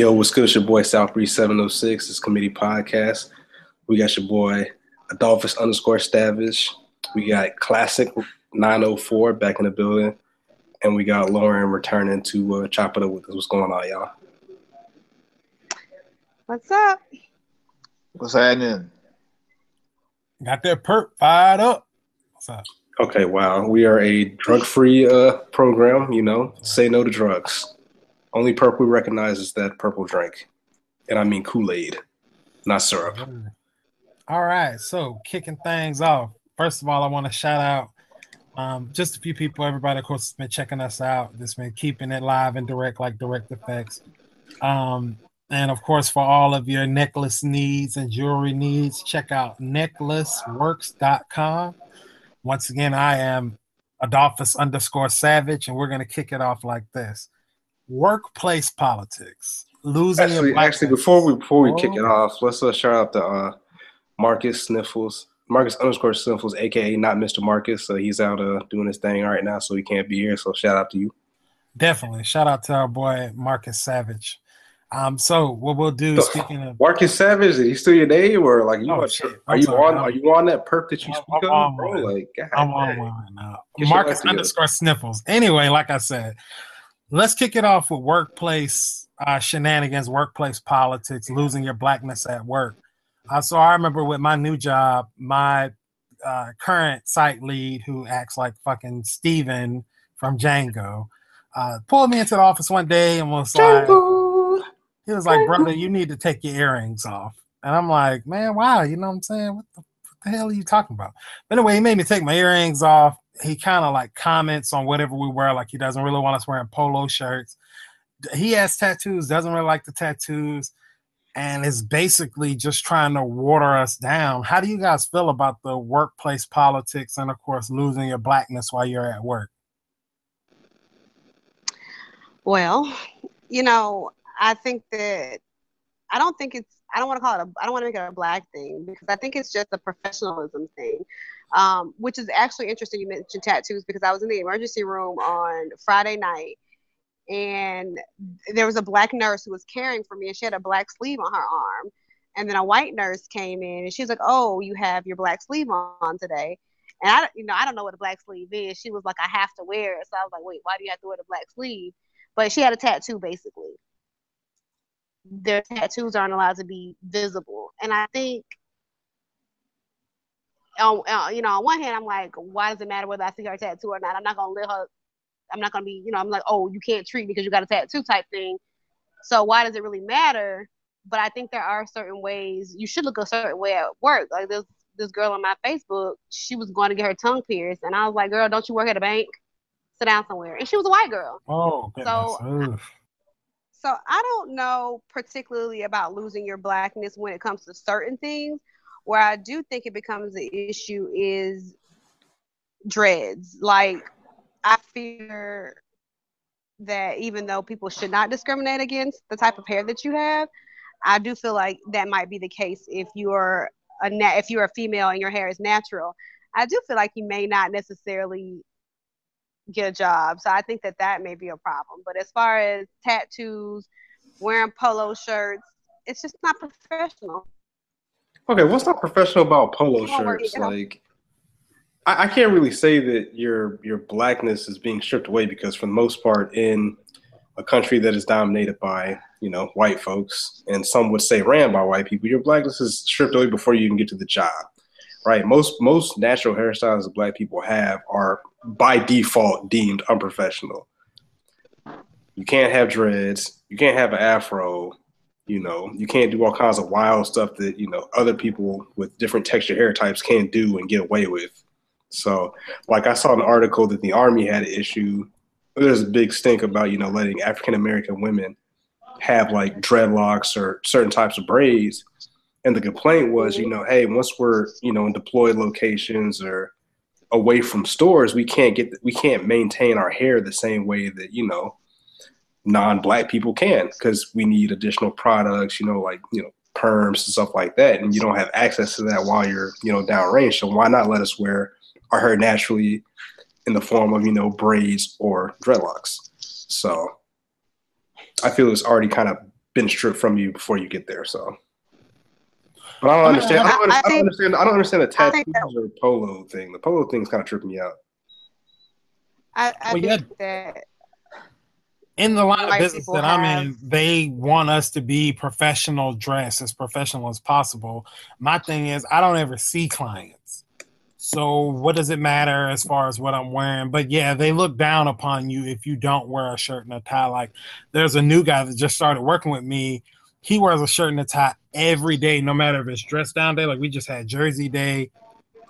Yo, what's good? It's your boy South Breeze 706. This committee podcast. We got your boy Adolphus underscore Savage. We got Classic 904 back in the building. And we got Lauren returning to uh, chop it up with us. What's going on, y'all? What's up? What's happening? Got that perp fired up. What's up? Okay, wow. We are a drug free uh, program, you know, say no to drugs. Only purple we recognize is that purple drink. And I mean Kool Aid, not syrup. All right, so kicking things off. First of all, I want to shout out um, just a few people. Everybody, of course, has been checking us out. That's been keeping it live and direct, like Direct Effects. Um, and of course, for all of your necklace needs and jewelry needs, check out necklaceworks.com. Once again, I am Adolphus underscore Savage, and we're going to kick it off like this workplace politics. Losing actually, actually before we before we oh. kick it off, let's uh, shout out to uh, Marcus Sniffles, Marcus underscore Sniffles, aka not Mr. Marcus. So he's out uh, doing his thing right now, so he can't be here. So shout out to you. Definitely, shout out to our boy Marcus Savage. Um, so what we'll do, so, speaking of Marcus Savage, is he still your name or like you? Oh, are you on? Are you on that perp that you speak I'm of, bro? Like, God, I'm on one right now. Marcus underscore Sniffles. Anyway, like I said, let's kick it off with workplace uh, shenanigans, workplace politics, losing your blackness at work. Uh, so I remember with my new job, my uh, current site lead, who acts like fucking Stephen from Django, uh, pulled me into the office one day and was Django. like, he was like, brother, you need to take your earrings off. And I'm like, man, wow, you know what I'm saying? What the, what the hell are you talking about? But anyway, he made me take my earrings off. He kind of like comments on whatever we wear, like he doesn't really want us wearing polo shirts. He has tattoos, doesn't really like the tattoos and is basically just trying to water us down. How do you guys feel about the workplace politics and, of course, losing your blackness while you're at work? Well, you know, I think that I don't think it's I don't want to call it a I don't want to make it a black thing because I think it's just a professionalism thing. Um, which is actually interesting you mentioned tattoos because I was in the emergency room on Friday night and there was a black nurse who was caring for me and she had a black sleeve on her arm. And then a white nurse came in and she was like oh you have your black sleeve on today. And i you know i don't know what a black sleeve is. She was like i have to wear it. So i was like wait why do you have to wear the black sleeve? But she had a tattoo basically their tattoos aren't allowed to be visible and i think on, uh, you know on one hand i'm like why does it matter whether i see her tattoo or not i'm not going to let her I'm not gonna be, you know, I'm like, oh, you can't treat because you got a tattoo type thing. So why does it really matter? But I think there are certain ways you should look a certain way at work. Like this this girl on my Facebook, she was going to get her tongue pierced, and I was like, girl, don't you work at a bank? Sit down somewhere. And she was a white girl. Oh, so. So I don't know particularly about losing your blackness when it comes to certain things. Where I do think it becomes an issue is dreads. Like I fear that even though people should not discriminate against the type of hair that you have, I do feel like that might be the case if you're a na- if you're a female and your hair is natural. I do feel like you may not necessarily get a job. So I think that that may be a problem. But as far as tattoos, wearing polo shirts, it's just not professional. Okay, what's not professional about polo shirts? Like I, I can't really say that your your blackness is being stripped away because for the most part in a country that is dominated by you know white folks and some would say ran by white people your blackness is stripped away before you even get to the job right most most natural hairstyles that black people have are by default deemed unprofessional. You can't have dreads. You can't have an afro you know. You can't do all kinds of wild stuff that you know other people with different texture hair types can't do and get away with. So, like I saw an article that the Army had an issue. There's a big stink about you know letting African American women have like dreadlocks or certain types of braids, and the complaint was you know hey once we're you know in deployed locations or away from stores we can't get we can't maintain our hair the same way that you know non-black people can because we need additional products you know like you know perms and stuff like that and you don't have access to that while you're you know downrange so why not let us wear our hair naturally in the form of you know braids or dreadlocks. So I feel it's already kind of been stripped from you before you get there. So, but I don't uh, understand. I, don't, I, I don't understand. I don't understand the tattoos or polo thing. The polo thing is kind of tripping me out. I, I well, think yeah. that in the line of business that have, I'm in, they want us to be professional dress as professional as possible. My thing is, I don't ever see clients. So what does it matter as far as what I'm wearing? But yeah, they look down upon you if you don't wear a shirt and a tie. Like there's a new guy that just started working with me. He wears a shirt and a tie every day, no matter if it's dress down day. Like we just had Jersey Day.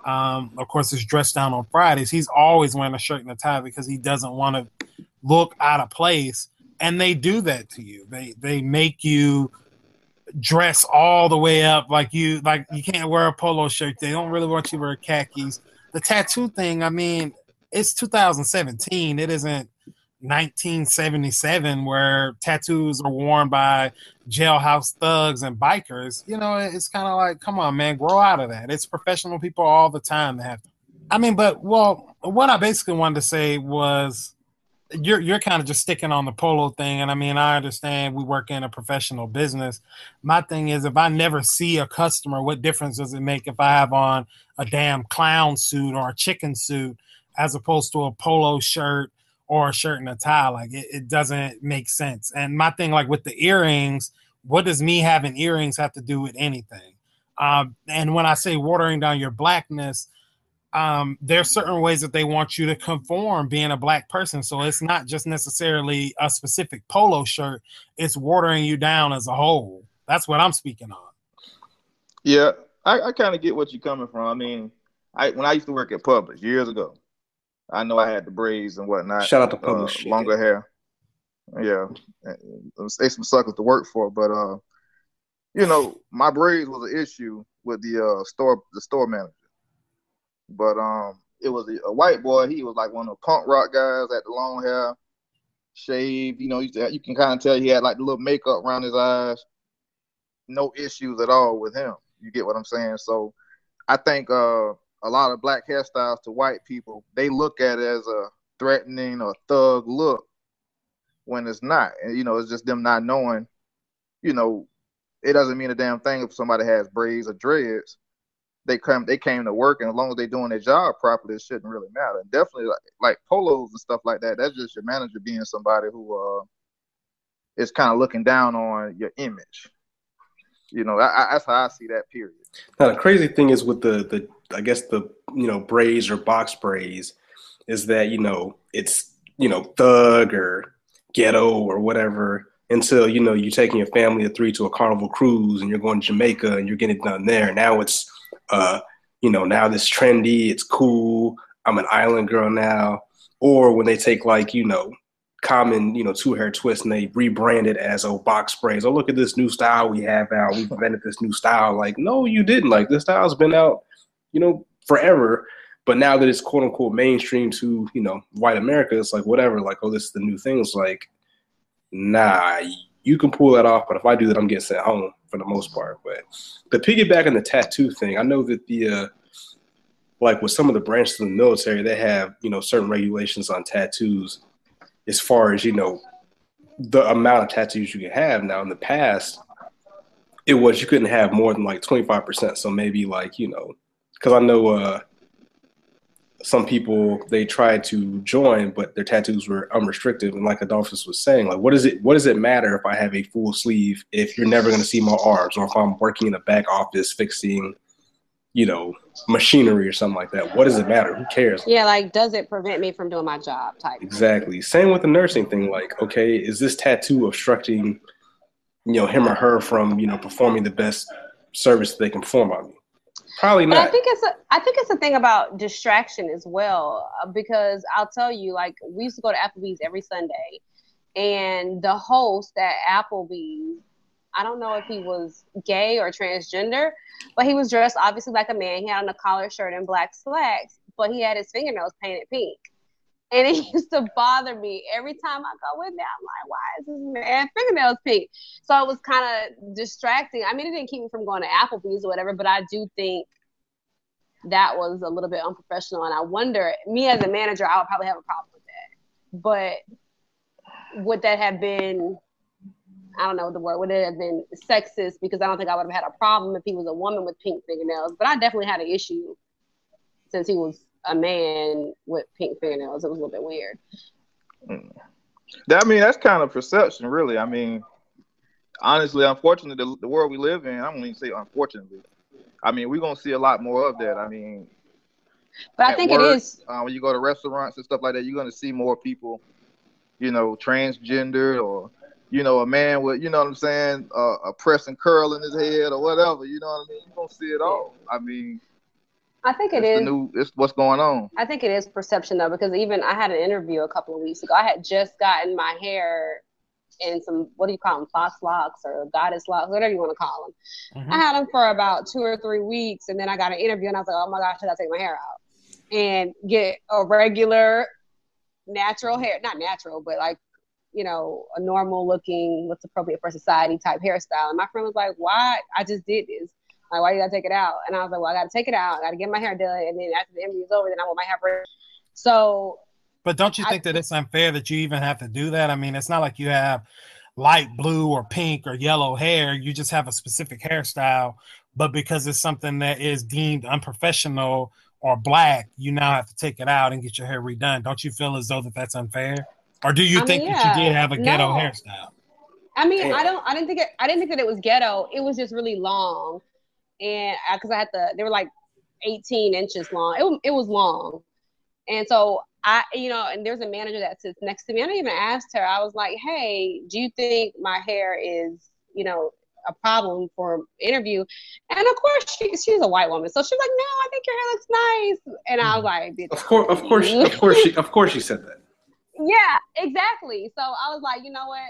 Um, of course, it's dressed down on Fridays. He's always wearing a shirt and a tie because he doesn't want to look out of place. And they do that to you. They they make you dress all the way up like you like you can't wear a polo shirt. They don't really want you to wear khakis. The tattoo thing, I mean, it's 2017. It isn't 1977 where tattoos are worn by jailhouse thugs and bikers. You know, it's kind of like, come on, man, grow out of that. It's professional people all the time that have. I mean, but well, what I basically wanted to say was you're you're kind of just sticking on the polo thing and i mean i understand we work in a professional business my thing is if i never see a customer what difference does it make if i have on a damn clown suit or a chicken suit as opposed to a polo shirt or a shirt and a tie like it, it doesn't make sense and my thing like with the earrings what does me having earrings have to do with anything um, and when i say watering down your blackness um, there's certain ways that they want you to conform being a black person. So it's not just necessarily a specific polo shirt, it's watering you down as a whole. That's what I'm speaking on. Yeah, I, I kind of get what you're coming from. I mean, I when I used to work at Publix years ago, I know I had the braids and whatnot. Shout out to Publix. Uh, longer hair. Yeah, they some suckers to work for, but uh, you know, my braids was an issue with the uh store the store manager. But um, it was a, a, white boy. He was like one of the punk rock guys, at the long hair, shaved. You know, you can kind of tell he had like the little makeup around his eyes. No issues at all with him. You get what I'm saying? So I think uh, a lot of black hairstyles to white people, they look at it as a threatening or thug look when it's not. And you know, it's just them not knowing. You know, it doesn't mean a damn thing if somebody has braids or dreads they come they came to work and as long as they're doing their job properly, it shouldn't really matter. And definitely like, like polos and stuff like that, that's just your manager being somebody who uh is kind of looking down on your image. You know, I, I, that's how I see that. Period. Now the crazy thing is with the the I guess the you know braids or box braids is that you know it's you know thug or ghetto or whatever until you know you're taking your family of three to a carnival cruise and you're going to Jamaica and you're getting it done there. Now it's uh, you know, now this trendy, it's cool. I'm an island girl now. Or when they take like, you know, common, you know, two hair twist and they rebrand it as oh box braids. Oh, look at this new style we have out. We invented this new style. Like, no, you didn't. Like this style's been out, you know, forever. But now that it's quote unquote mainstream to, you know, white America, it's like whatever, like, oh, this is the new thing. It's like, nah, you can pull that off, but if I do that, I'm getting sent home for the most part. But the piggyback and the tattoo thing, I know that the uh, like with some of the branches of the military, they have you know certain regulations on tattoos as far as you know the amount of tattoos you can have. Now in the past, it was you couldn't have more than like 25 percent. So maybe like you know, because I know uh, some people they tried to join, but their tattoos were unrestricted. And like Adolphus was saying, like what is it what does it matter if I have a full sleeve if you're never gonna see my arms or if I'm working in a back office fixing, you know, machinery or something like that? What does it matter? Who cares? Yeah, like does it prevent me from doing my job type? Exactly. Same with the nursing thing, like, okay, is this tattoo obstructing, you know, him or her from, you know, performing the best service they can perform on me? Probably not. But I think it's a I think it's a thing about distraction as well uh, because I'll tell you like we used to go to Applebee's every Sunday and the host at Applebee's I don't know if he was gay or transgender, but he was dressed obviously like a man. He had on a collar shirt and black slacks, but he had his fingernails painted pink. And it used to bother me every time I go in there. I'm like, why is this man fingernails pink? So it was kind of distracting. I mean, it didn't keep me from going to Applebee's or whatever, but I do think that was a little bit unprofessional. And I wonder, me as a manager, I would probably have a problem with that. But would that have been I don't know the word would it have been sexist because I don't think I would have had a problem if he was a woman with pink fingernails, but I definitely had an issue since he was a man with pink fingernails. It was a little bit weird. That I mean, that's kind of perception, really. I mean, honestly, unfortunately, the, the world we live in, I don't even say unfortunately. I mean, we're gonna see a lot more of that. I mean, but I think work, it is uh, when you go to restaurants and stuff like that, you're gonna see more people, you know, transgender or you know, a man with, you know what I'm saying, uh, a pressing curl in his head or whatever. You know what I mean? You're gonna see it all. I mean, I think it is. new, it's what's going on. I think it is perception though, because even I had an interview a couple of weeks ago. I had just gotten my hair in some what do you call them, faux locs or goddess locks, whatever you want to call them. Mm-hmm. I had them for about two or three weeks, and then I got an interview, and I was like, oh my gosh, should I take my hair out and get a regular natural hair? Not natural, but like you know, a normal looking, what's appropriate for society type hairstyle. And my friend was like, why? I just did this. Like, why you gotta take it out? And I was like, well, I gotta take it out. I gotta get my hair done. And then after the interview is over, then I want my hair braided. So. But don't you think I, that it's unfair that you even have to do that? I mean, it's not like you have light blue or pink or yellow hair. You just have a specific hairstyle. But because it's something that is deemed unprofessional or black, you now have to take it out and get your hair redone. Don't you feel as though that that's unfair? Or do you I think mean, yeah. that you did have a ghetto no. hairstyle? I mean, I don't. I didn't think it. I didn't think that it was ghetto. It was just really long, and because I, I, had the, they were like 18 inches long. It it was long, and so I, you know, and there's a manager that sits next to me. I didn't even ask her. I was like, "Hey, do you think my hair is, you know, a problem for interview?" And of course, she she's a white woman, so she's like, "No, I think your hair looks nice." And I was mm. like, "Of course, of course, of course, she, of course, she said that." Yeah, exactly. So I was like, you know what?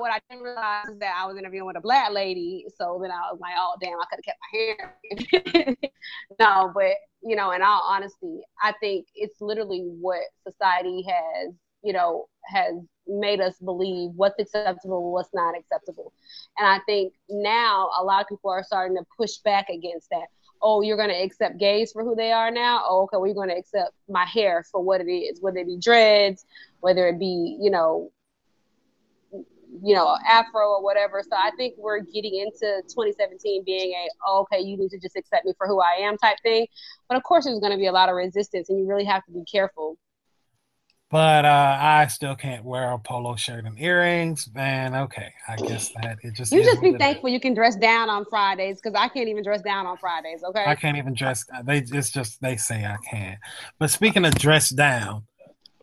What I didn't realize is that I was interviewing with a black lady. So then I was like, oh damn, I could have kept my hair. no, but you know, in all honesty, I think it's literally what society has, you know, has made us believe what's acceptable, what's not acceptable. And I think now a lot of people are starting to push back against that oh, you're going to accept gays for who they are now. Oh, okay, we're going to accept my hair for what it is, whether it be dreads, whether it be, you know, you know, afro or whatever. So I think we're getting into 2017 being a, oh, okay, you need to just accept me for who I am type thing. But of course, there's going to be a lot of resistance, and you really have to be careful but uh, I still can't wear a polo shirt and earrings. Man, okay, I guess that it just you just be thankful you can dress down on Fridays because I can't even dress down on Fridays. Okay, I can't even dress. They it's just they say I can. But speaking of dress down,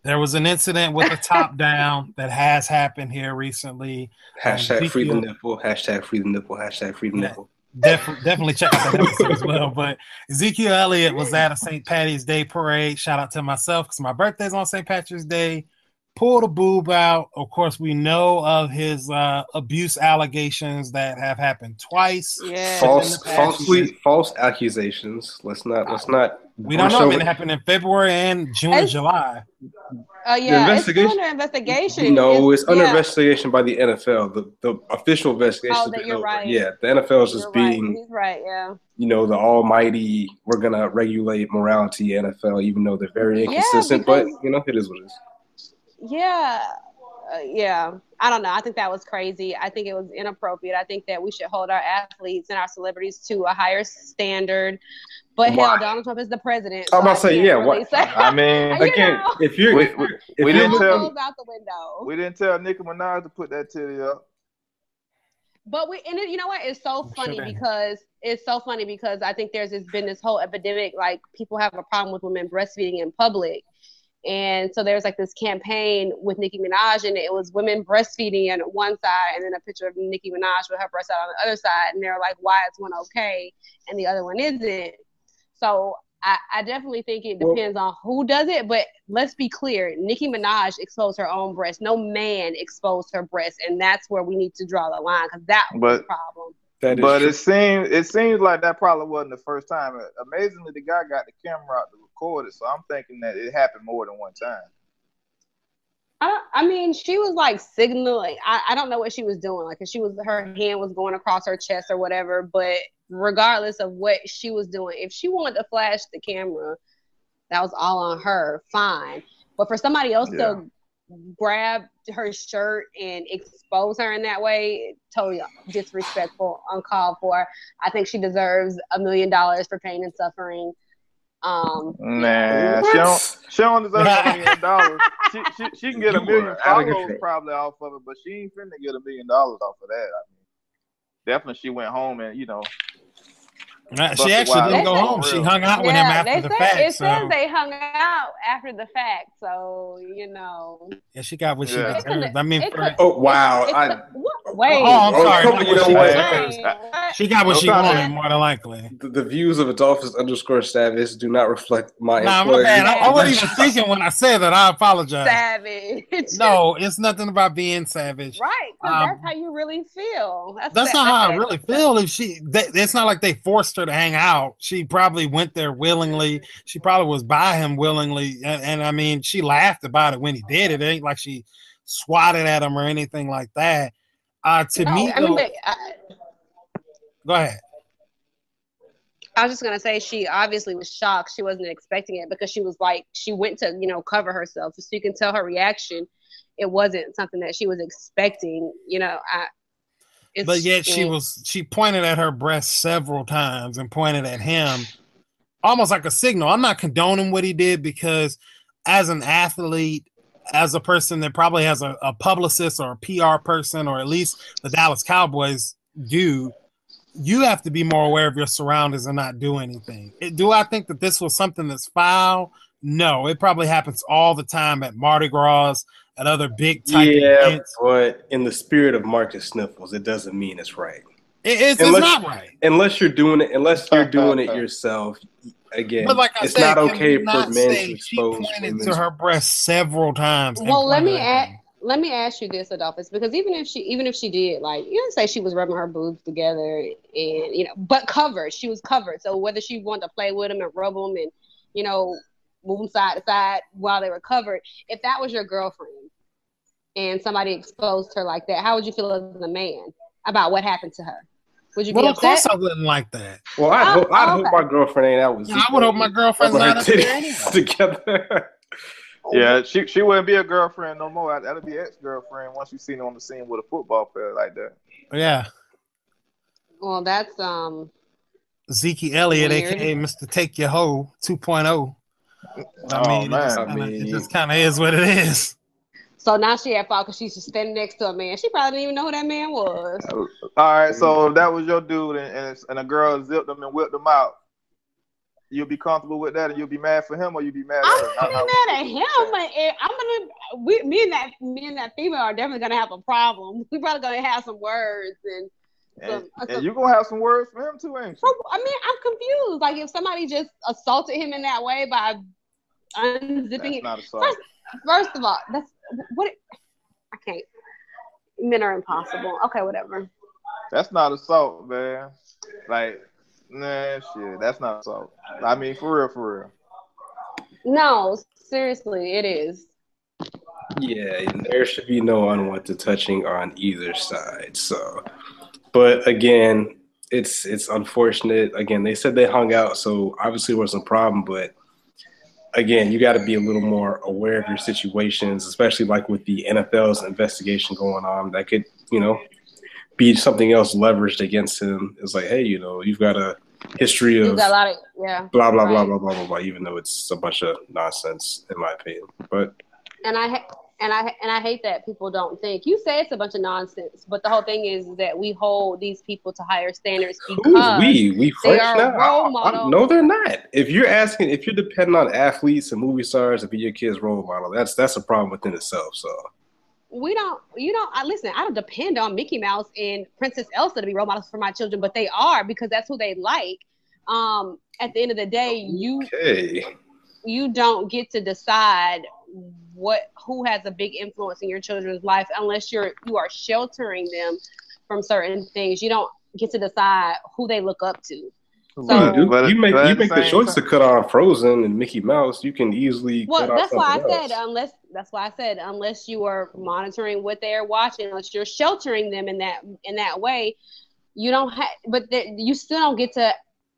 there was an incident with the top down that has happened here recently. Hashtag free the nipple. Hashtag free the nipple. Hashtag free the nipple. Def- definitely check out that episode as well. But Ezekiel Elliott was at a St. Patty's Day parade. Shout out to myself because my birthday's on St. Patrick's Day. Pulled a boob out. Of course, we know of his uh, abuse allegations that have happened twice. Yeah, false, falsely, false accusations. Let's not. Let's not we don't know if it happened in February and June and July. Oh uh, yeah, the investigation, it's under investigation. No, it's, it's under yeah. investigation by the NFL. The the official investigation. Oh, that you're right. Yeah, the NFL is just being. Right. He's right. Yeah. You know, the almighty. We're gonna regulate morality NFL, even though they're very inconsistent. Yeah, because, but you know, it is what it is. Yeah, uh, yeah. I don't know. I think that was crazy. I think it was inappropriate. I think that we should hold our athletes and our celebrities to a higher standard. But Why? hell, Donald Trump is the president. So I'm about to say, yeah. Really what? Say, I mean, again, know, if you're, if, we, if we didn't tell out the window. We didn't tell Nicki Minaj to put that titty up. But we and it, you know what? It's so funny because it's so funny because I think there's this, been this whole epidemic like people have a problem with women breastfeeding in public. And so there's like this campaign with Nicki Minaj, and it was women breastfeeding on one side, and then a picture of Nicki Minaj with her breast out on the other side. And they're like, why is one okay and the other one isn't? So I, I definitely think it depends well, on who does it. But let's be clear Nicki Minaj exposed her own breast. No man exposed her breast. And that's where we need to draw the line because that was but, the problem. That but true. it seems it seems like that probably wasn't the first time. Amazingly, the guy got the camera out to record it, so I'm thinking that it happened more than one time. I, I mean, she was like signaling. I, I don't know what she was doing. Like, she was her hand was going across her chest or whatever. But regardless of what she was doing, if she wanted to flash the camera, that was all on her. Fine. But for somebody else yeah. to grab her shirt and expose her in that way, totally disrespectful, uncalled for. I think she deserves a million dollars for pain and suffering. Um, nah, she don't, she don't deserve a million dollars. She, she, she can get a million followers probably off of it, but she ain't finna get a million dollars off of that. I mean, definitely she went home and you know she actually didn't go home. She hung out with him after the fact. It so. says they hung out after the fact, so you know. Yeah, she got what yeah. she deserved. I mean, for, oh wow! I, wait, oh, I'm sorry. Oh, you know She got what she wanted, more than likely. The, the, views of Adolphus underscore Savage do not reflect my. Nah, my bad. I, I wasn't even thinking when I said that. I apologize. Savage. no, it's nothing about being savage. Right, um, that's how you really feel. That's, that's not how I really feel. If she, they, it's not like they forced her to hang out. She probably went there willingly. She probably was by him willingly, and, and I mean, she laughed about it when he did it. It ain't like she swatted at him or anything like that. Uh, to no, me, I mean, though, I, go ahead. I was just gonna say she obviously was shocked. She wasn't expecting it because she was like she went to you know cover herself, so you can tell her reaction. It wasn't something that she was expecting. You know, I. but yet she was she pointed at her breast several times and pointed at him, almost like a signal. I'm not condoning what he did because as an athlete as a person that probably has a, a publicist or a PR person, or at least the Dallas Cowboys do, you have to be more aware of your surroundings and not do anything. Do I think that this was something that's foul? No, it probably happens all the time at Mardi Gras, and other big type yeah, events. but in the spirit of Marcus Sniffles, it doesn't mean it's right. It, it's, unless, it's not right. Unless you're doing it, unless you're doing it yourself, again, but like I it's said, not okay for men to expose. She pointed to her breast several times. Well, let me ask. Let me ask you this, Adolphus, because even if she, even if she did, like you know, say she was rubbing her boobs together, and you know, but covered, she was covered. So whether she wanted to play with them and rub them, and you know, move them side to side while they were covered, if that was your girlfriend, and somebody exposed her like that, how would you feel as a man about what happened to her? Would you well, of course I wouldn't like that. Well, I hope, I hope my girlfriend ain't out with. Yeah, I would hope my girlfriend's not up there anyway. together. yeah, she she wouldn't be a girlfriend no more. That'd be ex girlfriend once you seen her on the scene with a football player like that. Yeah. Well, that's um. Zeke Elliott, weird. aka Mr. Take Your Hoe 2.0. I mean, oh, man. it just kind of is what it is. So now she at fault because she's just standing next to a man. She probably didn't even know who that man was. All right, so that was your dude, and, and, and a girl zipped him and whipped him out. You'll be comfortable with that, and you'll be mad for him, or you'll be mad. I'm at her. I'm mad at him, I'm gonna. We, me and that, me and that female are definitely gonna have a problem. We're probably gonna have some words and. Some, and, some, uh, and you're gonna have some words for him too, ain't you? I mean, I'm confused. Like if somebody just assaulted him in that way by unzipping that's it. First, first of all, that's what? I can't. Men are impossible. Okay, whatever. That's not assault, man. Like, nah, shit. That's not assault. I mean, for real, for real. No, seriously, it is. Yeah, there should be no unwanted touching on either side. So, but again, it's it's unfortunate. Again, they said they hung out, so obviously there was a problem. But again, you got to be a little more aware of your situations, especially like with the NFL's investigation going on. That could, you know, be something else leveraged against him. It's like, hey, you know, you've got a history of, of yeah, blah blah right. blah blah blah blah blah. Even though it's a bunch of nonsense, in my opinion. But and I and I and I hate that people don't think. You say it's a bunch of nonsense, but the whole thing is that we hold these people to higher standards because we we they are now? role models. No, they're not. If you're asking, if you're depending on athletes and movie stars to be your kid's role model, that's that's a problem within itself. So we don't, you know, I listen. I don't depend on Mickey Mouse and Princess Elsa to be role models for my children, but they are because that's who they like. Um, at the end of the day, you okay. you don't get to decide what who has a big influence in your children's life unless you're you are sheltering them from certain things. You don't get to decide who they look up to. So, you, do. you make you make the choice to cut off Frozen and Mickey Mouse. You can easily. Well, that's why I else. said unless that's why I said unless you are monitoring what they are watching, unless you're sheltering them in that in that way, you don't have. But the, you still don't get to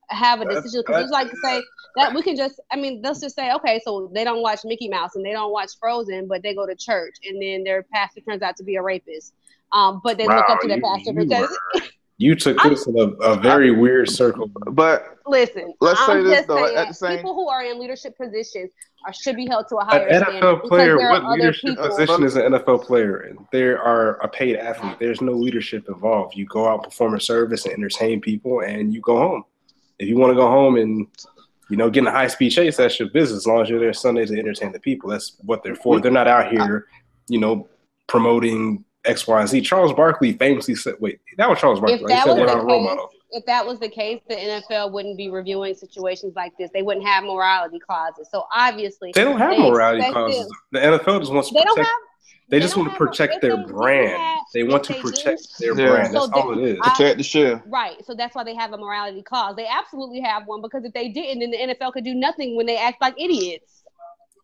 have a decision because it's like to say that we can just I mean let's just say okay so they don't watch Mickey Mouse and they don't watch Frozen but they go to church and then their pastor turns out to be a rapist um but they wow, look up to their pastor you because were, you took this in a, a very I, weird circle. But listen let's I'm say this though saying, at the same people who are in leadership positions are should be held to a higher an NFL player what leadership people. position is an NFL player there are a paid athlete. There's no leadership involved. You go out perform a service and entertain people and you go home if you want to go home and you know get in a high speed chase, that's your business. As long as you're there Sunday to entertain the people, that's what they're for. They're not out here, you know, promoting X, Y, and Z. Charles Barkley famously said, "Wait, that was Charles Barkley. If that, was the case, if that was the case, the NFL wouldn't be reviewing situations like this. They wouldn't have morality clauses. So obviously, they don't have they morality clauses. The NFL just wants to they protect. Don't have, they, just want to protect their brand. Have, they want to protect their yeah. brand. That's so all it is. Protect the share. Right. So that's why they have a morality clause. They absolutely have one because if they didn't, then the NFL could do nothing when they act like idiots.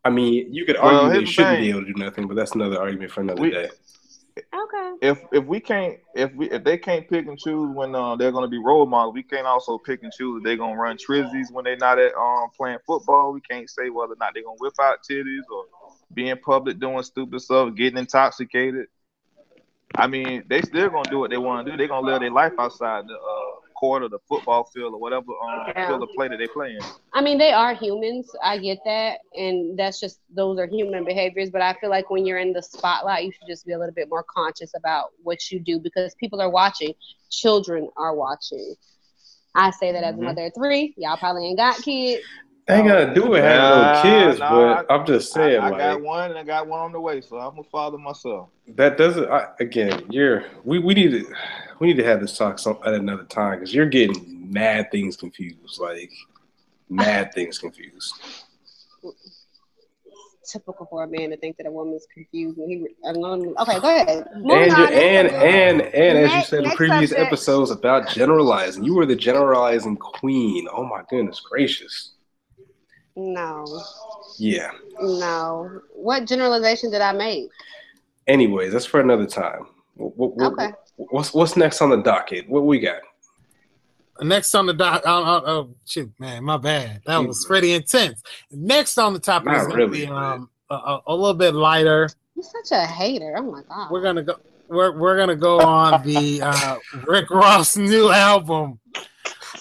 I mean, you could argue well, they shouldn't be able to do nothing, but that's another argument for another we, day. Okay. If if we can't if we if they can't pick and choose when uh, they're going to be role models, we can't also pick and choose if they're going to run trizzies when they're not at um playing football. We can't say whether or not they're going to whip out titties or be in public doing stupid stuff, getting intoxicated. I mean, they still gonna do what they want to do. They're gonna live their life outside the uh, court or the football field or whatever um, yeah. field of play that they play in. I mean, they are humans. I get that, and that's just those are human behaviors. But I feel like when you're in the spotlight, you should just be a little bit more conscious about what you do because people are watching. Children are watching. I say that as a mm-hmm. mother of three. Y'all probably ain't got kids. I ain't gotta do it having no kids, but I, am just saying. I, I like, got one and I got one on the way, so I'm a father myself. That doesn't. I, again, you're we, we need to we need to have this talk some, at another time because you're getting mad things confused, like mad things confused. Typical for a man to think that a woman's confused when he. Okay, go ahead. and and and and as you said in previous subject. episodes about generalizing, you were the generalizing queen. Oh my goodness gracious. No. Yeah. No. What generalization did I make? Anyways, that's for another time. What, what, okay. What's what's next on the docket? What we got? Next on the doc, oh, oh, oh shit, man, my bad. That was pretty intense. Next on the topic Not is going really, to be um, a, a, little bit lighter. You're such a hater. Oh my god. We're gonna go. We're we're gonna go on the uh, Rick Ross new album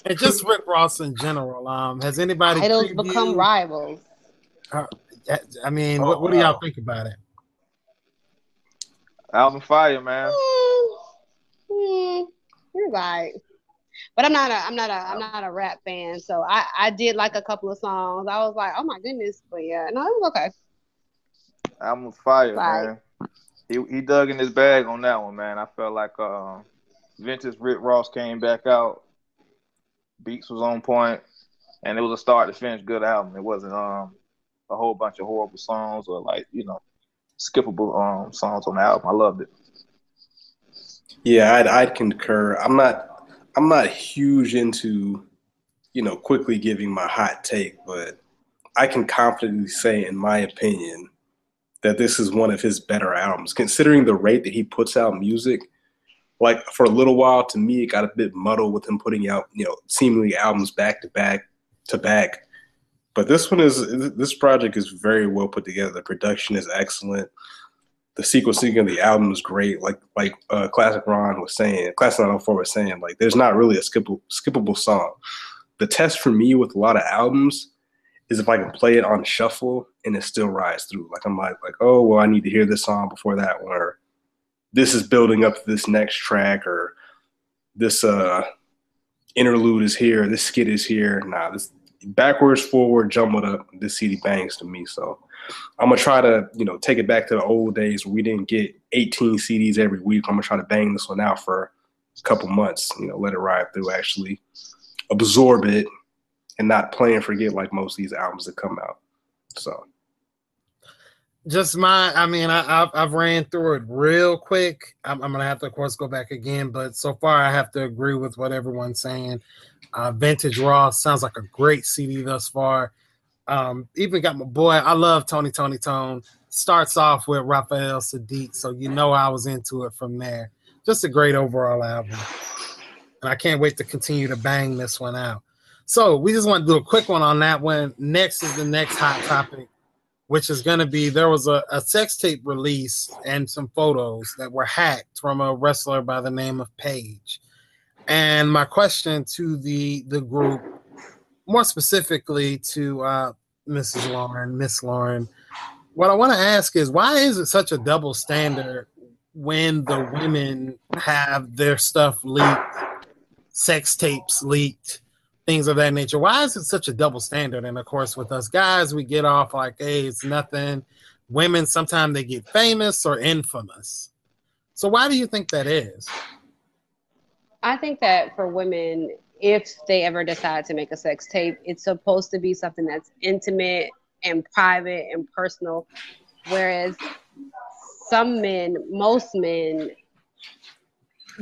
and just Rick Ross in general. Um, has anybody idols previewed, become rivals? Uh, I mean, oh, what, what, do y'all think about it? Album fire, man. Mm, mm, you're right, but I'm not a I'm not a I'm not a rap fan. So I I did like a couple of songs. I was like, oh my goodness, but yeah, no, it was okay. Album fire, man. He he dug in his bag on that one, man. I felt like uh, vintage Rick Ross came back out beats was on point, and it was a start to finish good album. It wasn't um a whole bunch of horrible songs or like you know skippable um songs on the album. I loved it. Yeah, I'd, I'd concur. I'm not I'm not huge into you know quickly giving my hot take, but I can confidently say, in my opinion, that this is one of his better albums, considering the rate that he puts out music like for a little while to me it got a bit muddled with him putting out you know seemingly albums back to back to back. But this one is this project is very well put together. The production is excellent. The sequencing of the album is great. Like like uh, classic ron was saying classic 904 was saying like there's not really a skippable skippable song. The test for me with a lot of albums is if i can play it on shuffle and it still rides through. Like i'm like like oh well i need to hear this song before that one or this is building up this next track or this uh interlude is here, this skit is here. Nah, this backwards, forward, jumbled up. This CD bangs to me. So I'm gonna try to, you know, take it back to the old days where we didn't get 18 CDs every week. I'm gonna try to bang this one out for a couple months, you know, let it ride through, actually absorb it and not play and forget like most of these albums that come out. So just my i mean I, have I've ran through it real quick. I'm, I'm, gonna have to of course go back again but so far i have to agree with what everyone's saying. Uh, vintage raw sounds like a great cd thus far. Um, even got my boy i love Tony Toni Toné. Starts off with raphael saadiq so you know i was into it from there. Just a great overall album. And i can't wait to continue to bang this one out. So we just want to do a quick one on that one. Next is the next hot topic, which is going to be there was a, a sex tape release and some photos that were hacked from a wrestler by the name of Paige. And my question to the the group, more specifically to uh, Mrs. Lauren, Miss Lauren, what I want to ask is why is it such a double standard when the women have their stuff leaked, sex tapes leaked, things of that nature? Why is it such a double standard? And of course, with us guys, we get off like, hey, it's nothing. Women sometimes they get famous or infamous. So why do you think that is? I think that for women, if they ever decide to make a sex tape, it's supposed to be something that's intimate and private and personal. Whereas some men, most men,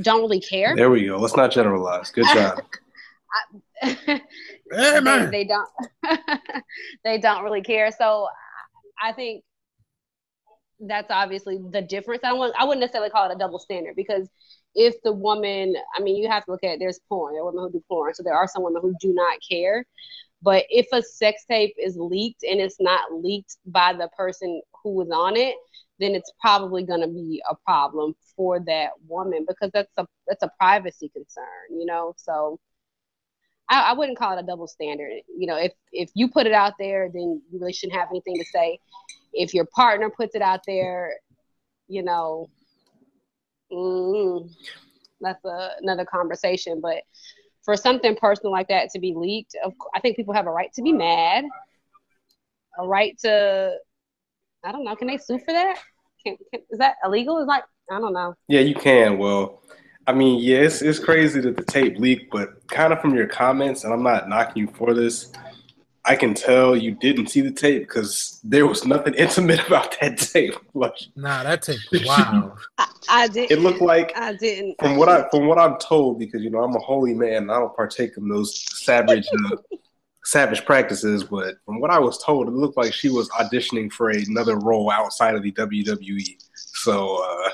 don't really care. There we go. Let's not generalize. Good job. I, they, they don't. they don't really care. So I think that's obviously the difference. I wouldn't, I wouldn't necessarily call it a double standard because if the woman, I mean, you have to look at there's porn. There are women who do porn, so there are some women who do not care. But if a sex tape is leaked and it's not leaked by the person who was on it, then it's probably going to be a problem for that woman because that's a that's a privacy concern, you know. So I, I wouldn't call it a double standard. You know, if if you put it out there, then you really shouldn't have anything to say. If your partner puts it out there, you know, mm, that's a, another conversation. But for something personal like that to be leaked, I think people have a right to be mad, a right to, I don't know, can they sue for that? Can, can, is that illegal? Is like, I don't know. Yeah, you can. Well, I mean, yes, it's, it's crazy that the tape leaked, but kind of from your comments, and I'm not knocking you for this, I can tell you didn't see the tape because there was nothing intimate about that tape. Like, nah, that tape. Wow. I, I did. It looked like I didn't. From what I from what I'm told, because you know I'm a holy man, I don't partake in those savage uh, savage practices. But from what I was told, it looked like she was auditioning for another role outside of the WWE. So. uh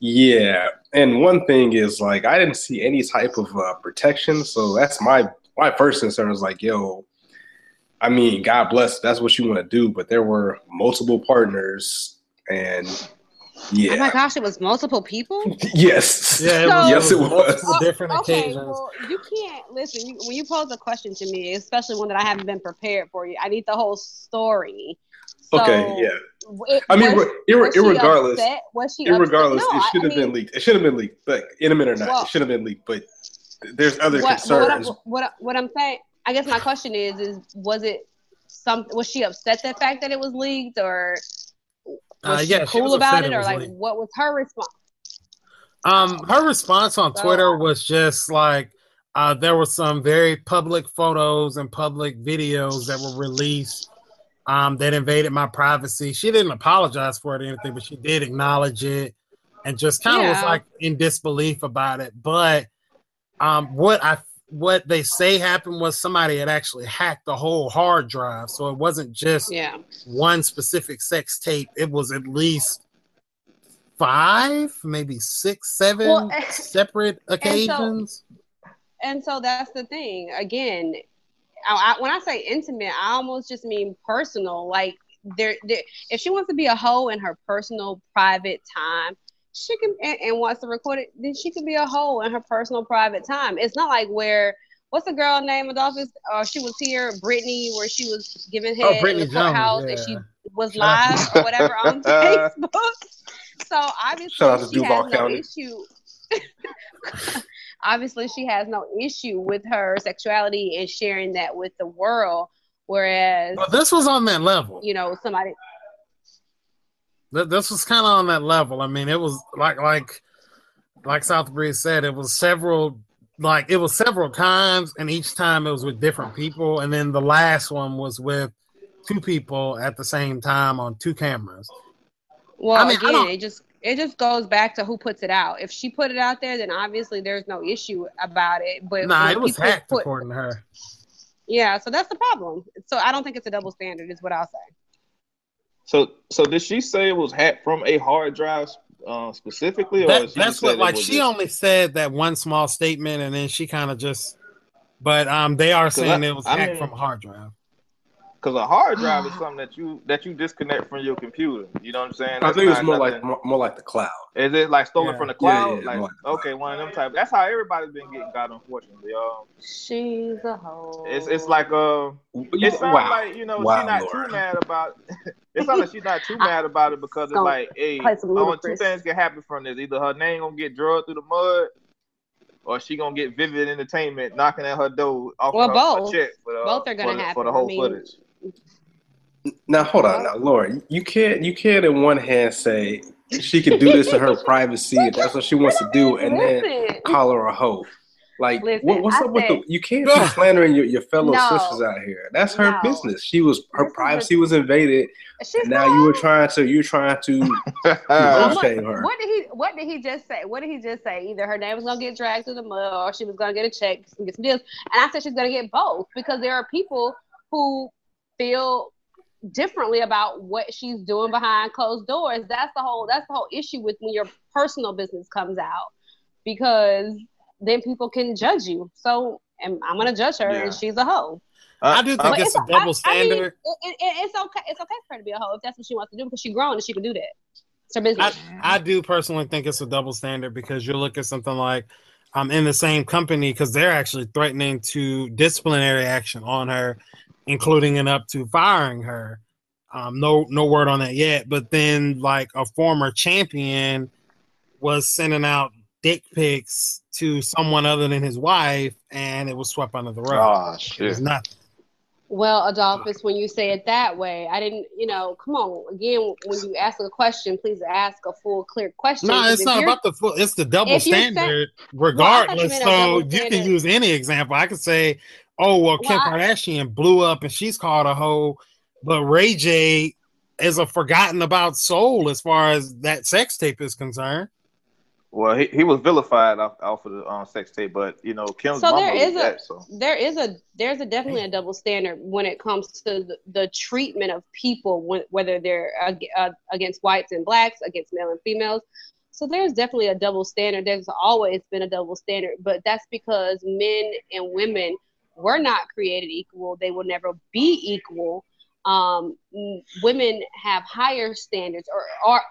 yeah, and one thing is like I didn't see any type of uh, protection, so that's my my first concern is like, yo, I mean, God bless, that's what you want to do, but there were multiple partners and yeah. Oh my gosh, it was multiple people? yes. Yeah, it was, yes, it was. Oh, different okay, occasions. Well, you can't listen. You, when you pose a question to me, especially one that I haven't been prepared for you, I need the whole story. So, okay, yeah. It, I mean, was, ir- was regardless, was she regardless, no, it should have been leaked. It should have been leaked, but intimate or not, well, it should have been leaked. But there's other what, concerns. What, what, what I'm saying, I guess my question is: is was it some? Was she upset the fact that it was leaked, or was uh, yeah, she cool she about it, or like leaked. what was her response? Um, her response on Twitter was just like uh, there were some very public photos and public videos that were released um, that invaded my privacy. She didn't apologize for it or anything, but she did acknowledge it and just kind of yeah. was like in disbelief about it. But um, what I what they say happened was somebody had actually hacked the whole hard drive. So it wasn't just yeah. one specific sex tape. It was at least five, maybe six, seven well, separate occasions. And so, and so, that's the thing. Again, I, I, when I say intimate, I almost just mean personal. Like there, there, if she wants to be a hoe in her personal, private time, she can and, and, wants to record it, then she can be a hoe in her personal private time. It's not like where what's the girl name Adolphus? Uh, she was here, Brittany, where she was giving head oh, in the courthouse yeah. and she was live or whatever on Facebook. So obviously she has no issue. obviously she has no issue with her sexuality and sharing that with the world. Whereas this was on that level. You know, somebody this was kind of on that level. I mean, it was like like like South Breeze said, it was several like it was several times, and each time it was with different people, and then the last one was with two people at the same time on two cameras. Well, I mean, again, it just it just goes back to who puts it out. If she put it out there, then obviously there's no issue about it. But nah, it was hacked put, according to her. Yeah, so that's the problem. So I don't think it's a double standard, is what I'll say. So, so did she say it was hacked from a hard drive uh, specifically, that, that's what like she just... only said that one small statement, and then she kind of just But um, they are saying I, it was I hacked mean, from a hard drive. Because a hard drive is something that you that you disconnect from your computer. You know what I'm saying? That's I think it's more nothing. like more, more, like the cloud. Is it like stolen yeah. from the cloud? Yeah, yeah, like, like okay, one of them type. That's how everybody's been getting got, unfortunately. Um, she's a hoe. It's it's like uh, it sounds wow. like you know wow, she's not Lord. too mad about. it sounds like she's not too mad about it because it's like, hey, only two things can happen from this: either her name gonna get drugged through the mud, or she gonna get Vivid Entertainment knocking at her door off well, her, both. Her check for the, both are gonna for happen for the whole I mean, footage. Now hold on, now Laura, you can't you can't in one hand say she can do this in her privacy if that's what she wants to do, and then call her a hoe. Like Listen, what, what's I up with the? You can't be slandering your, your fellow no, sisters out here. That's her no. business. She was her privacy was invaded. now you were trying to you're trying to what, her. What did he What did he just say? What did he just say? Either her name was gonna get dragged through the mud, or she was gonna get a check and get some deals. And I said she's gonna get both because there are people who feel differently about what she's doing behind closed doors. That's the whole that's the whole issue with when your personal business comes out because then people can judge you. So and I'm gonna judge her yeah. and she's a hoe. Uh, I do think it's, it's, a double I, standard. I mean, it, it, it's okay. It's okay for her to be a hoe if that's what she wants to do because she's grown and she can do that. It's her business. I, I do personally think it's a double standard because you look at something like I'm in the same company because they're actually threatening to disciplinary action on her including and up to firing her. Um, no, no word on that yet. But then, like a former champion was sending out dick pics to someone other than his wife, and it was swept under the rug. Oh shit! It was nothing. Well, Adolphus, when you say it that way, I didn't, you know, come on. Again, when you ask a question, please ask a full, clear question. No, it's not about the full, it's the double standard, regardless. Well, so you can use any example. I could say, oh well, Kim well, Kardashian blew up and she's called a hoe, but Ray J is a forgotten about soul as far as that sex tape is concerned. Well, he, he was vilified off, off of the um, sex tape, but you know, Kim's so there is a that, so. there is a there's a definitely a double standard when it comes to the, the treatment of people, when, whether they're uh, against whites and blacks, against male and females. So there's definitely a double standard. There's always been a double standard, but that's because men and women were not created equal. They will never be equal. Um, women have higher standards or are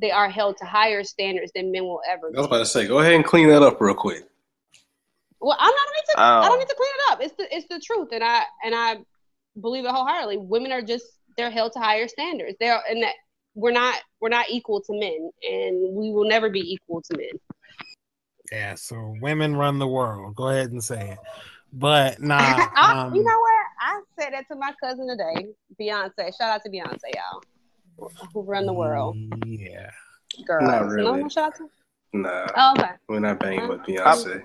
they are held to higher standards than men will ever. I was about to say, go ahead and clean that up real quick. Well, I'm not need to. I don't need to clean it up. It's the it's the truth, and I and I believe it wholeheartedly. Women are just they're held to higher standards. They're and that we're not we're not equal to men, and we will never be equal to men. Yeah, so women run the world. Go ahead and say it. But nah, I, um, you know what? I said that to my cousin today, Beyonce. Shout out to Beyonce, y'all, who run the world. Yeah, girl. Not really. No, shout out to. Nah. Oh, okay. We're not banging with Beyonce.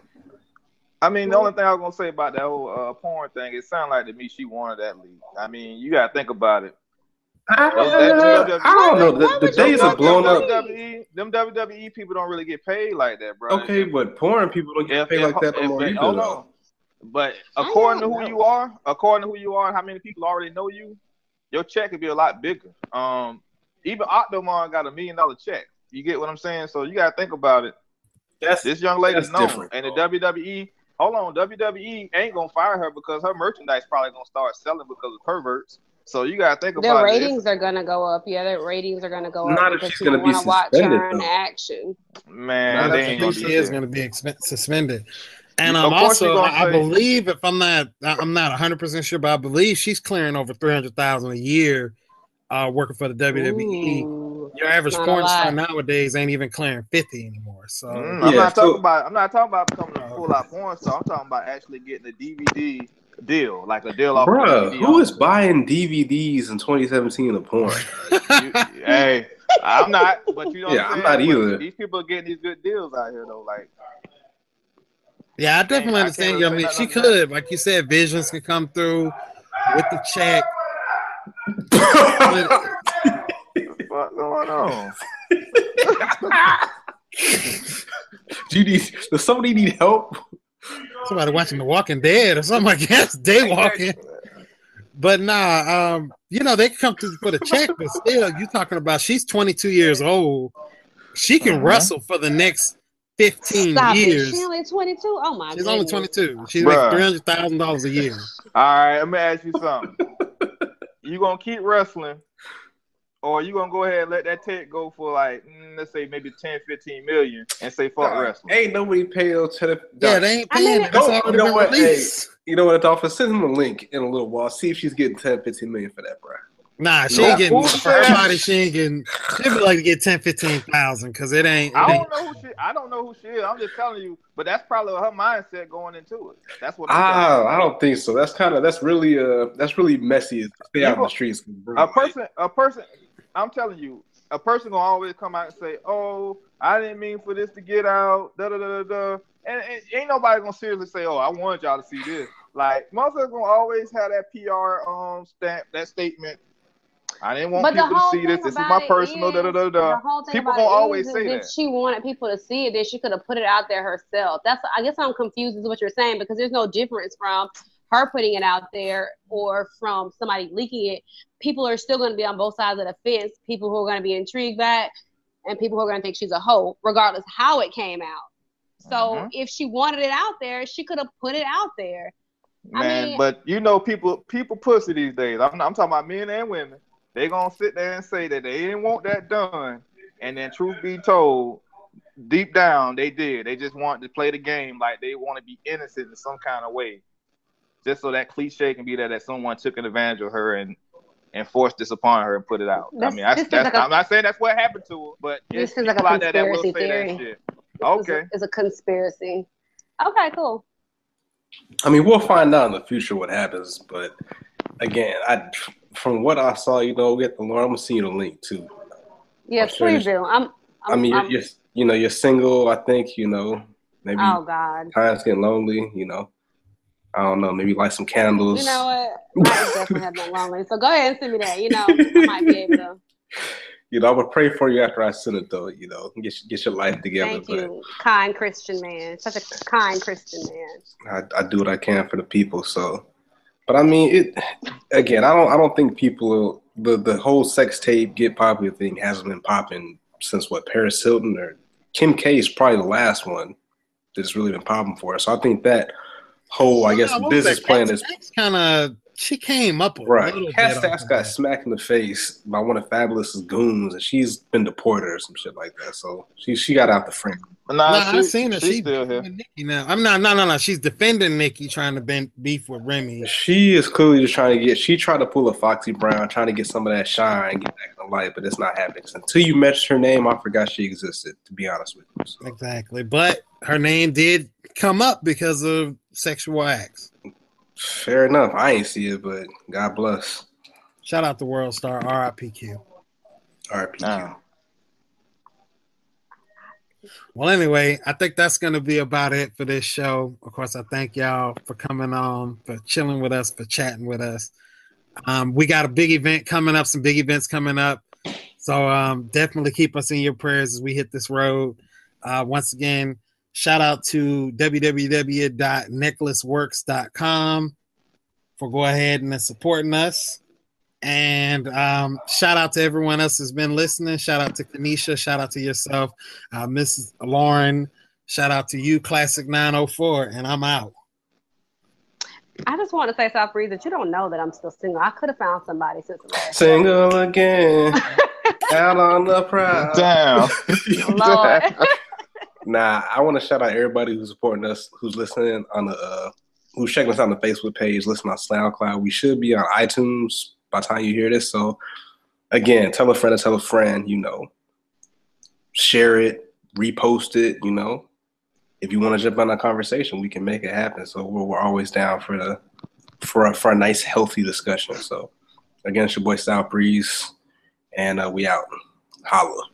I, I mean, the only thing I was gonna say about that whole uh, porn thing, it sounded like to me she wanted that lead. I mean, you gotta think about it. I, uh, I don't know. The, the days are blown up. WWE, them WWE people don't really get paid like that, bro. Okay, but porn people don't get paid like that no more either. But according to who know. you are, according to who you are, and how many people already know you, your check could be a lot bigger. Um, even Octomom got a million dollar check. You get what I'm saying? So you gotta think about it. That's this young lady's known, and the WWE. Hold on, WWE ain't gonna fire her because her merchandise probably gonna start selling because of perverts. So you gotta think about the ratings this. are gonna go up. Yeah, the ratings are gonna go up. Not up because people want to watch her in action. Man, I think she is gonna be suspended. And I'm also, I, believe, if I'm not, I'm not 100 percent sure, but I believe she's clearing over 300 thousand a year, uh, working for the WWE. Ooh, Your average porn star nowadays ain't even clearing 50 anymore. So mm, I'm not talking about, I'm not talking about becoming a full out porn star. I'm talking about actually getting a DVD deal, like a deal off. Bro, who is buying DVDs in 2017 of porn? you, hey, I'm not, but you know, yeah, I'm, I'm not either. These people are getting these good deals out here, though. Like, yeah, I definitely understand you. I mean, she could, like you said, visions can come through with the check. What's going on? Do you need? Does somebody need help? Somebody watching The Walking Dead or something. I guess day walking. But nah, um, you know they come through for the check, but still, you talking about she's 22 years old. She can uh-huh. wrestle for the next 15 Stop years. It. She only 22. Oh my. god. She's goodness. only 22. She's like three hundred thousand dollars a year. All right, let me ask you something. you gonna keep wrestling, or you gonna go ahead and let that take go for like mm, let's say maybe 10, 15 million and say fuck Dog, wrestling? Ain't nobody pay to the Yeah, they ain't I mean, it- it. Go- you know what? Hey, released. You know what, Adolphus? Send him a link in a little while. See if she's getting 10, 15 million for that, bro. Nah, she ain't getting who for her body. She ain't getting. She'd be like to get 10, 15,000 because it ain't. It I don't know who she. I don't know who she is. I'm just telling you. But that's probably her mindset going into it. That's what. I'm Ah, I don't think so. That's kind of that's really uh that's really messy. to Stay out in the streets. bro. A person. A person. I'm telling you. A person gonna always come out and say, "Oh, I didn't mean for this to get out." Da da da da da. And, and ain't nobody gonna seriously say, "Oh, I wanted y'all to see this." Like motherfuckers gonna always have that PR um stamp, that statement. I didn't want But people to see this. This is my personal. Da da da da. People gonna always is, say that. if she wanted people to see it, then she could have put it out there herself. That's I guess I'm confused as to what you're saying because there's no difference from her putting it out there or from somebody leaking it. People are still going to be on both sides of the fence. People who are going to be intrigued by it, and people who are going to think she's a hoe, regardless how it came out. So Mhm. if she wanted it out there, she could have put it out there. I Man, mean- but you know, people people pussy these days. I'm, I'm talking about men and women. They gonna sit there and say that they didn't want that done, and then truth be told, deep down they did. They just want to play the game like they want to be innocent in some kind of way, just so that cliche can be there that someone took an advantage of her and and forced this upon her and put it out. I mean, I, that's, like a, I'm not saying that's what happened to her, but This it's is like a people out there that will say conspiracy that theory. shit. This is Okay. a, a conspiracy. Okay, cool. I mean, we'll find out in the future what happens. But again, I from what I saw, you know, get the Lord. I'm gonna send you the link too. Yes, sure please do. I'm. I'm I mean, you're, I'm- you're you know you're single. I think you know maybe oh God. times getting lonely. You know, I don't know. Maybe light some candles. You know what? I definitely have been lonely. So go ahead and send me that. You know, I might be able to. You know, I would pray for you after I send it, though. You know, get get your life together. Thank you, kind Christian man. Such a kind Christian man. I, I do what I can for the people. So, but I mean, it again. I don't. I don't think people. The the whole sex tape get popular thing hasn't been popping since what Paris Hilton or Kim K is probably the last one that's really been popping for us. So I think that whole, I guess, business plan is kind of. She came up a right. little Cat bit. Stacks got of that. smacked in the face by one of Fabolous's goons, and she's been deported or some shit like that. So she she got out the frame. Nah, Nah, she, I've seen her. She's She's still here. defending Nicki now. I'm not. No, no, no. She's defending Nicki, trying to bend beef with Remy. She is clearly just trying to get. She tried to pull a Foxy Brown, trying to get some of that shine, get back in the light, but it's not happening. So until you mentioned her name, I forgot she existed. To be honest with you, so. Exactly. But her name did come up because of sexual acts. Fair enough. I ain't see it, but God bless. Shout out to World Star RIPQ. RPQ. Nah. Well, anyway, I think that's going to be about it for this show. Of course, I thank y'all for coming on, for chilling with us, for chatting with us. Um, we got a big event coming up, some big events coming up. So um, definitely keep us in your prayers as we hit this road. Uh, once again, shout out to www.necklaceworks.com for go ahead and supporting us. And um, shout out to everyone else who's been listening. Shout out to Kanisha. Shout out to yourself, uh, Mrs. Lauren. Shout out to you, Classic 904. And I'm out. I just want to say, South Breeze, that you don't know that I'm still single. I could have found somebody since the last. Single again, out on the prowl. Damn. Lord. Nah, I want to shout out everybody who's supporting us, who's listening on the, uh, who's checking us out on the Facebook page, listening on SoundCloud. We should be on iTunes by the time you hear this. So, again, tell a friend to tell a friend. You know, share it, repost it. You know, if you want to jump on a conversation, we can make it happen. So we're, we're always down for the for a, for a nice, healthy discussion. So, again, it's your boy South Breeze, and uh, we out. Holla.